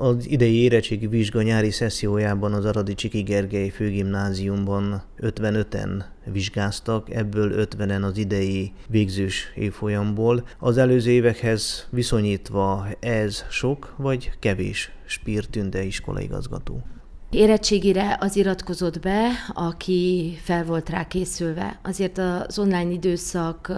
Az idei érettségi vizsga nyári szessziójában az Aradi Csiki Gergely főgimnáziumban 55-en vizsgáztak, ebből 50-en az idei végzős évfolyamból. Az előző évekhez viszonyítva ez sok vagy kevés? Spír Tünde iskolaigazgató. Érettségire az iratkozott be, aki fel volt rá készülve. Azért az online időszak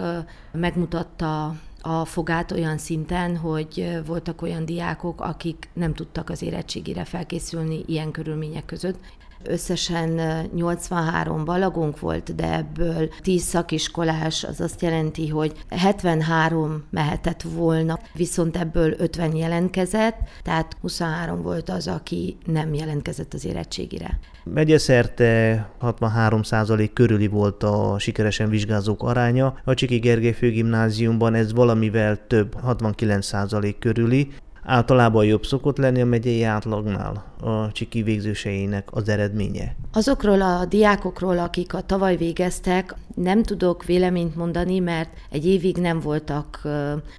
megmutatta a fogát olyan szinten, hogy voltak olyan diákok, akik nem tudtak az érettségire felkészülni ilyen körülmények között. Összesen 83 balagunk volt, de ebből 10 szakiskolás, az azt jelenti, hogy 73 mehetett volna, viszont ebből 50 jelentkezett, tehát 23 volt az, aki nem jelentkezett az érettségire. Megyeszerte 63% körüli volt a sikeresen vizsgázók aránya. A Csiki Gergely főgimnáziumban ez valamivel több, 69% körüli. Általában jobb szokott lenni a megyei átlagnál a csiki végzőseinek az eredménye? Azokról a diákokról, akik a tavaly végeztek, nem tudok véleményt mondani, mert egy évig nem voltak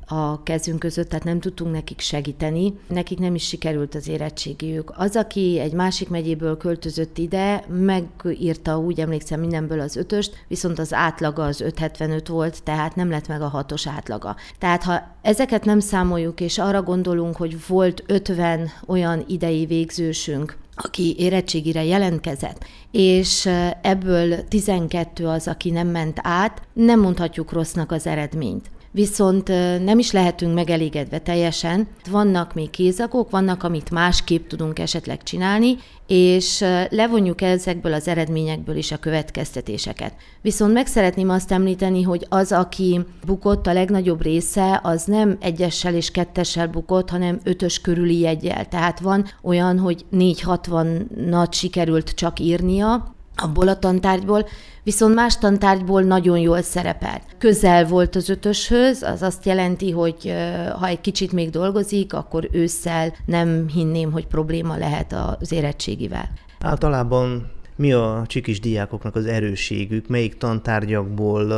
a kezünk között, tehát nem tudtunk nekik segíteni. Nekik nem is sikerült az érettségiük. Az, aki egy másik megyéből költözött ide, megírta úgy, emlékszem mindenből az ötöst, viszont az átlaga az 575 volt, tehát nem lett meg a hatos átlaga. Tehát ha ezeket nem számoljuk, és arra gondolunk, hogy volt 50 olyan idei végző ismerősünk, aki érettségire jelentkezett, és ebből 12 az, aki nem ment át, nem mondhatjuk rossznak az eredményt viszont nem is lehetünk megelégedve teljesen. Vannak még kézakok, vannak, amit másképp tudunk esetleg csinálni, és levonjuk ezekből az eredményekből is a következtetéseket. Viszont meg szeretném azt említeni, hogy az, aki bukott a legnagyobb része, az nem egyessel és kettessel bukott, hanem ötös körüli jegyel. Tehát van olyan, hogy 460-nat sikerült csak írnia, abból a tantárgyból, viszont más tantárgyból nagyon jól szerepelt. Közel volt az ötöshöz, az azt jelenti, hogy ha egy kicsit még dolgozik, akkor ősszel nem hinném, hogy probléma lehet az érettségivel. Általában mi a csikis diákoknak az erősségük, melyik tantárgyakból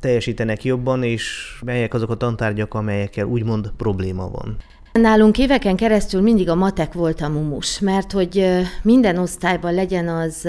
teljesítenek jobban, és melyek azok a tantárgyak, amelyekkel úgymond probléma van? Nálunk éveken keresztül mindig a matek volt a mumus, mert hogy minden osztályban legyen az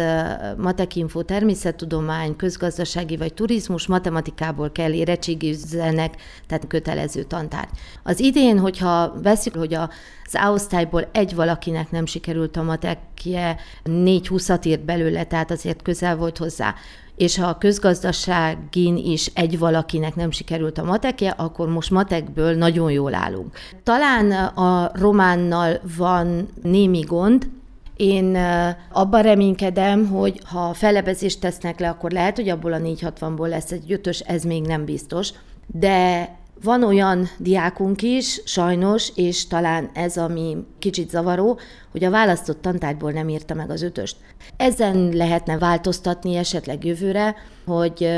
matekinfo, természettudomány, közgazdasági vagy turizmus, matematikából kell érettségizzenek, tehát kötelező tantárgy. Az idén, hogyha veszik, hogy a az A-osztályból egy valakinek nem sikerült a matekje, négy húszat írt belőle, tehát azért közel volt hozzá és ha a közgazdaságin is egy valakinek nem sikerült a matekje, akkor most matekből nagyon jól állunk. Talán a románnal van némi gond, én abban reménykedem, hogy ha felebezést tesznek le, akkor lehet, hogy abból a 460-ból lesz egy ötös, ez még nem biztos, de van olyan diákunk is, sajnos, és talán ez, ami kicsit zavaró, hogy a választott tantárgyból nem írta meg az ötöst. Ezen lehetne változtatni esetleg jövőre, hogy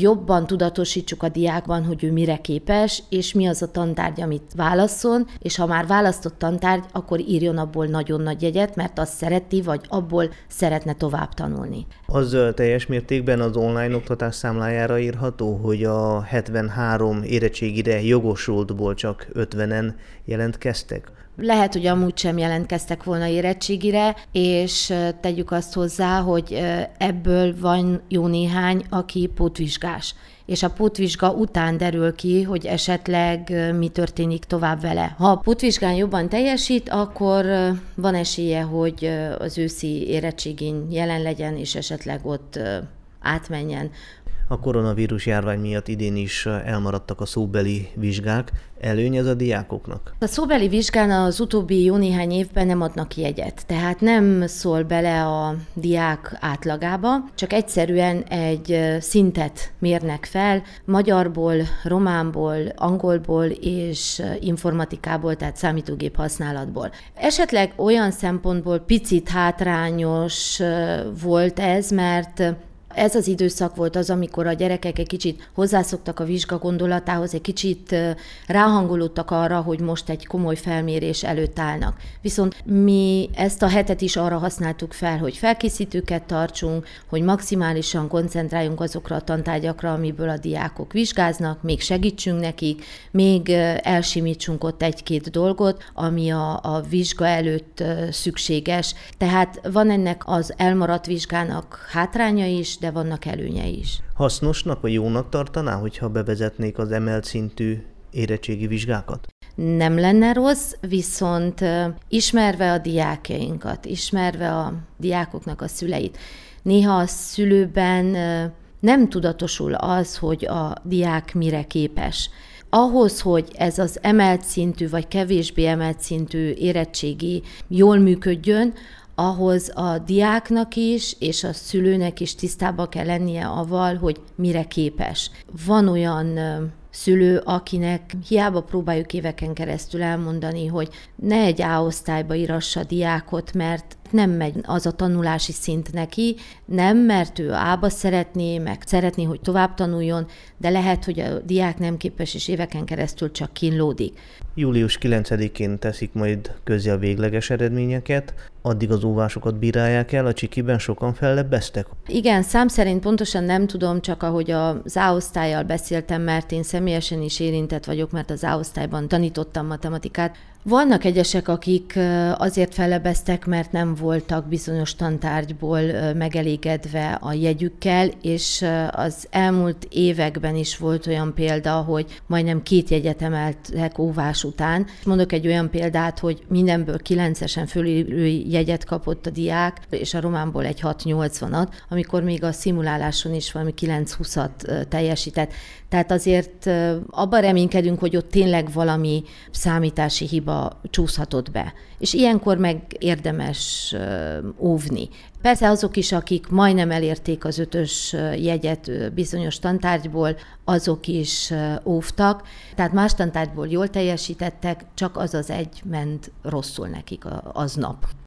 jobban tudatosítsuk a diákban, hogy ő mire képes, és mi az a tantárgy, amit válaszol, és ha már választott tantárgy, akkor írjon abból nagyon nagy jegyet, mert azt szereti, vagy abból szeretne tovább tanulni. Az teljes mértékben az online oktatás számlájára írható, hogy a 73 érettségire jogosultból csak 50-en jelentkeztek? Lehet, hogy amúgy sem jelentkeztek volna érettségire, és tegyük azt hozzá, hogy ebből van jó néhány, aki pótvizsgás és a pótvizsga után derül ki, hogy esetleg mi történik tovább vele. Ha a pótvizsgán jobban teljesít, akkor van esélye, hogy az őszi érettségén jelen legyen, és esetleg ott átmenjen. A koronavírus járvány miatt idén is elmaradtak a szóbeli vizsgák. Előny ez a diákoknak? A szóbeli vizsgán az utóbbi jó néhány évben nem adnak jegyet, tehát nem szól bele a diák átlagába, csak egyszerűen egy szintet mérnek fel, magyarból, románból, angolból és informatikából, tehát számítógép használatból. Esetleg olyan szempontból picit hátrányos volt ez, mert Ez az időszak volt az, amikor a gyerekek egy kicsit hozzászoktak a vizsga gondolatához, egy kicsit ráhangolódtak arra, hogy most egy komoly felmérés előtt állnak. Viszont mi ezt a hetet is arra használtuk fel, hogy felkészítőket tartsunk, hogy maximálisan koncentráljunk azokra a tantárgyakra, amiből a diákok vizsgáznak, még segítsünk nekik, még elsimítsunk ott egy-két dolgot, ami a, a vizsga előtt szükséges. Tehát van ennek az elmaradt vizsgának hátránya is, de vannak előnyei is. Hasznosnak vagy jónak tartaná, hogyha bevezetnék az emelt szintű érettségi vizsgákat? Nem lenne rossz, viszont ismerve a diákjainkat, ismerve a diákoknak a szüleit, néha a szülőben nem tudatosul az, hogy a diák mire képes. Ahhoz, hogy ez az emelt szintű vagy kevésbé emelt szintű érettségi jól működjön, ahhoz a diáknak is és a szülőnek is tisztába kell lennie aval, hogy mire képes. Van olyan szülő, akinek hiába próbáljuk éveken keresztül elmondani, hogy ne egy A-osztályba írassa diákot, mert nem megy az a tanulási szint neki, nem, mert ő ába szeretné, meg szeretné, hogy tovább tanuljon, de lehet, hogy a diák nem képes, és éveken keresztül csak kínlódik. Július 9-én teszik majd közé a végleges eredményeket, addig az óvásokat bírálják el, a csikiben sokan fellebbeztek? Igen, szám szerint pontosan nem tudom, csak ahogy az A-osztályjal beszéltem, mert én személyesen is érintett vagyok, mert az A-osztályban tanítottam matematikát, vannak egyesek, akik azért fellebeztek, mert nem voltak bizonyos tantárgyból megelégedve a jegyükkel, és az elmúlt években is volt olyan példa, hogy majdnem két jegyet emeltek óvás után. Mondok egy olyan példát, hogy mindenből kilencesen fölülő jegyet kapott a diák, és a románból egy 6-80-at, amikor még a szimuláláson is valami 9-20-at teljesített. Tehát azért abban reménykedünk, hogy ott tényleg valami számítási hiba csúszhatott be. És ilyenkor meg érdemes óvni. Persze azok is, akik majdnem elérték az ötös jegyet bizonyos tantárgyból, azok is óvtak. Tehát más tantárgyból jól teljesítettek, csak az az egy ment rosszul nekik aznap.